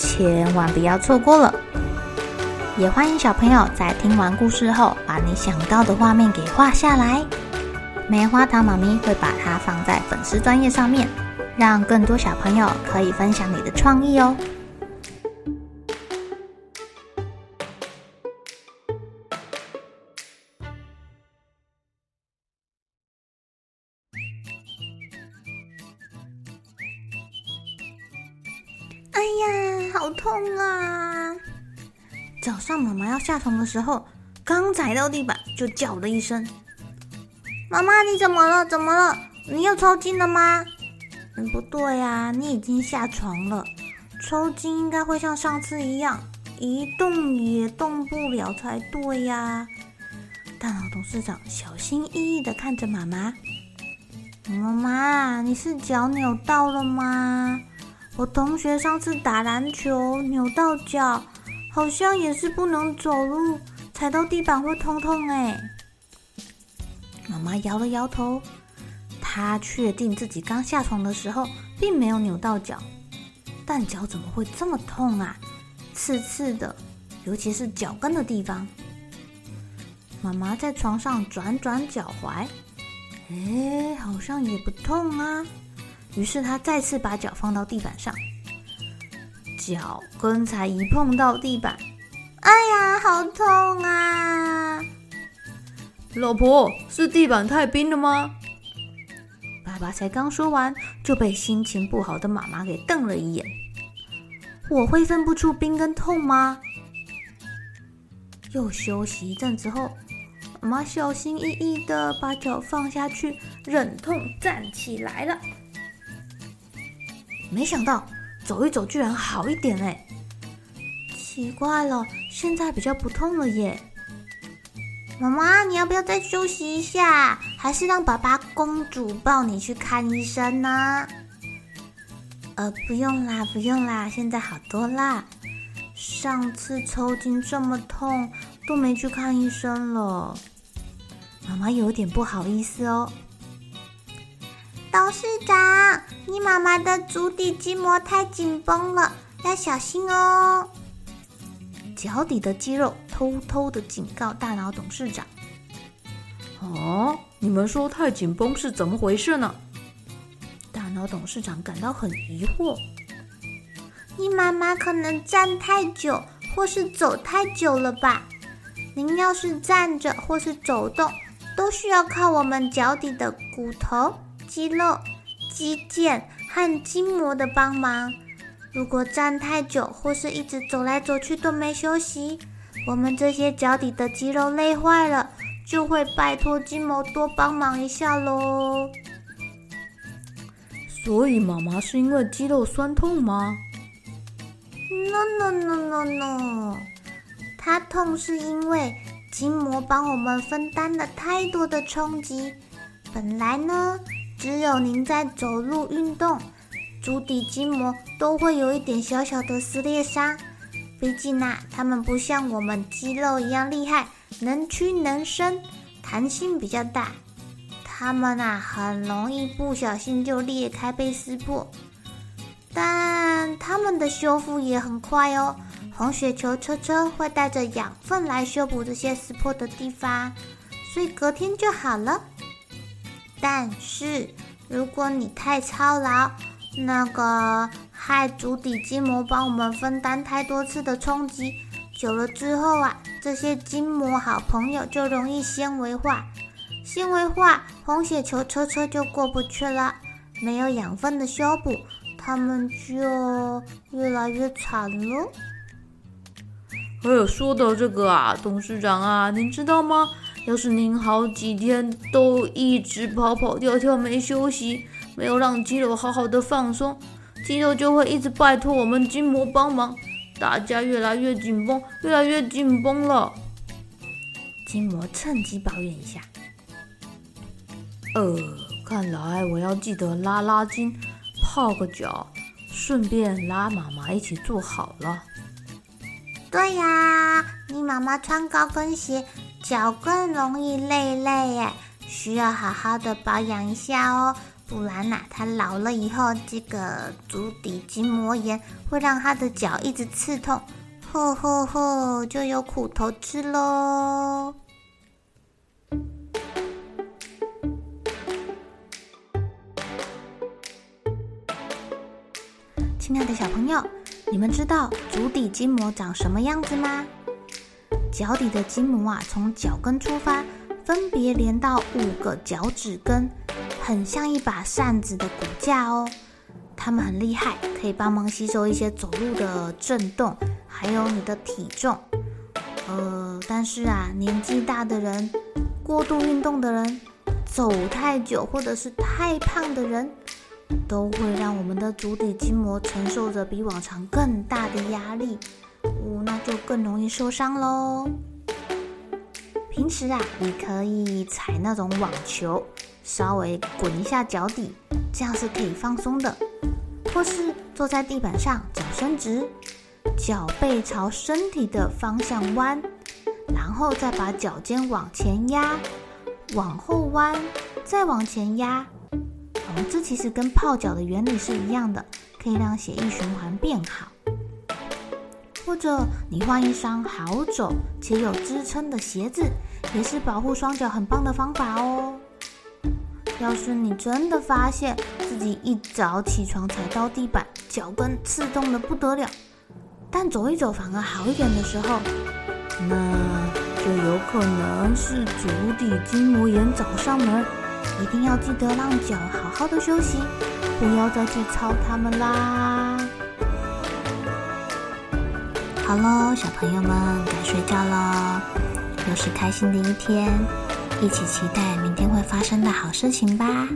千万不要错过了！也欢迎小朋友在听完故事后，把你想到的画面给画下来。棉花糖妈咪会把它放在粉丝专页上面，让更多小朋友可以分享你的创意哦。哎呀，好痛啊！早上妈妈要下床的时候，刚踩到地板就叫了一声：“妈妈，你怎么了？怎么了？你又抽筋了吗？”嗯，不对呀，你已经下床了，抽筋应该会像上次一样一动也动不了才对呀。大脑董事长小心翼翼地看着妈妈：“妈妈，你是脚扭到了吗？”我同学上次打篮球扭到脚，好像也是不能走路，踩到地板会痛痛哎。妈妈摇了摇头，她确定自己刚下床的时候并没有扭到脚，但脚怎么会这么痛啊？刺刺的，尤其是脚跟的地方。妈妈在床上转转脚踝，哎，好像也不痛啊。于是他再次把脚放到地板上，脚跟才一碰到地板，哎呀，好痛啊！老婆，是地板太冰了吗？爸爸才刚说完，就被心情不好的妈妈给瞪了一眼。我会分不出冰跟痛吗？又休息一阵之后，妈妈小心翼翼的把脚放下去，忍痛站起来了。没想到走一走居然好一点哎！奇怪了，现在比较不痛了耶。妈妈，你要不要再休息一下？还是让爸爸公主抱你去看医生呢？呃，不用啦，不用啦，现在好多啦。上次抽筋这么痛，都没去看医生了。妈妈有点不好意思哦。董事长，你妈妈的足底筋膜太紧绷了，要小心哦。脚底的肌肉偷偷的警告大脑董事长：“哦，你们说太紧绷是怎么回事呢？”大脑董事长感到很疑惑：“你妈妈可能站太久，或是走太久了吧？您要是站着或是走动，都需要靠我们脚底的骨头。”肌肉、肌腱和筋膜的帮忙。如果站太久，或是一直走来走去都没休息，我们这些脚底的肌肉累坏了，就会拜托筋膜多帮忙一下喽。所以妈妈是因为肌肉酸痛吗？No no no no no，她痛是因为筋膜帮我们分担了太多的冲击。本来呢。只有您在走路运动，足底筋膜都会有一点小小的撕裂伤。毕竟呐、啊，它们不像我们肌肉一样厉害，能屈能伸，弹性比较大。它们呐、啊，很容易不小心就裂开被撕破。但它们的修复也很快哦。红雪球车车会带着养分来修补这些撕破的地方，所以隔天就好了。但是，如果你太操劳，那个害足底筋膜帮我们分担太多次的冲击，久了之后啊，这些筋膜好朋友就容易纤维化，纤维化，红血球车车就过不去了，没有养分的修补，它们就越来越惨喽。还有说到这个啊，董事长啊，您知道吗？要是您好几天都一直跑跑跳跳没休息，没有让肌肉好好的放松，肌肉就会一直拜托我们筋膜帮忙，大家越来越紧绷，越来越紧绷了。筋膜趁机抱怨一下：“呃，看来我要记得拉拉筋，泡个脚，顺便拉妈妈一起做好了。”对呀，你妈妈穿高跟鞋，脚更容易累累耶，需要好好的保养一下哦，不然呐，她老了以后，这个足底筋膜炎会让她的脚一直刺痛。呵呵呵，就有苦头吃喽！亲爱的小朋友，你们知道足底筋膜长什么样子吗？脚底的筋膜啊，从脚跟出发，分别连到五个脚趾根，很像一把扇子的骨架哦。它们很厉害，可以帮忙吸收一些走路的震动。还有你的体重，呃，但是啊，年纪大的人、过度运动的人、走太久或者是太胖的人，都会让我们的足底筋膜承受着比往常更大的压力，哦，那就更容易受伤喽。平时啊，你可以踩那种网球，稍微滚一下脚底，这样是可以放松的，或是坐在地板上，脚伸直。脚背朝身体的方向弯，然后再把脚尖往前压，往后弯，再往前压。哦，这其实跟泡脚的原理是一样的，可以让血液循环变好。或者你换一双好走且有支撑的鞋子，也是保护双脚很棒的方法哦。要是你真的发现自己一早起床踩到地板，脚跟刺痛的不得了。但走一走反而好一点的时候，那就有可能是足底筋膜炎找上门。一定要记得让脚好好的休息，不要再去操它们啦。好喽，小朋友们该睡觉喽，又是开心的一天，一起期待明天会发生的好事情吧。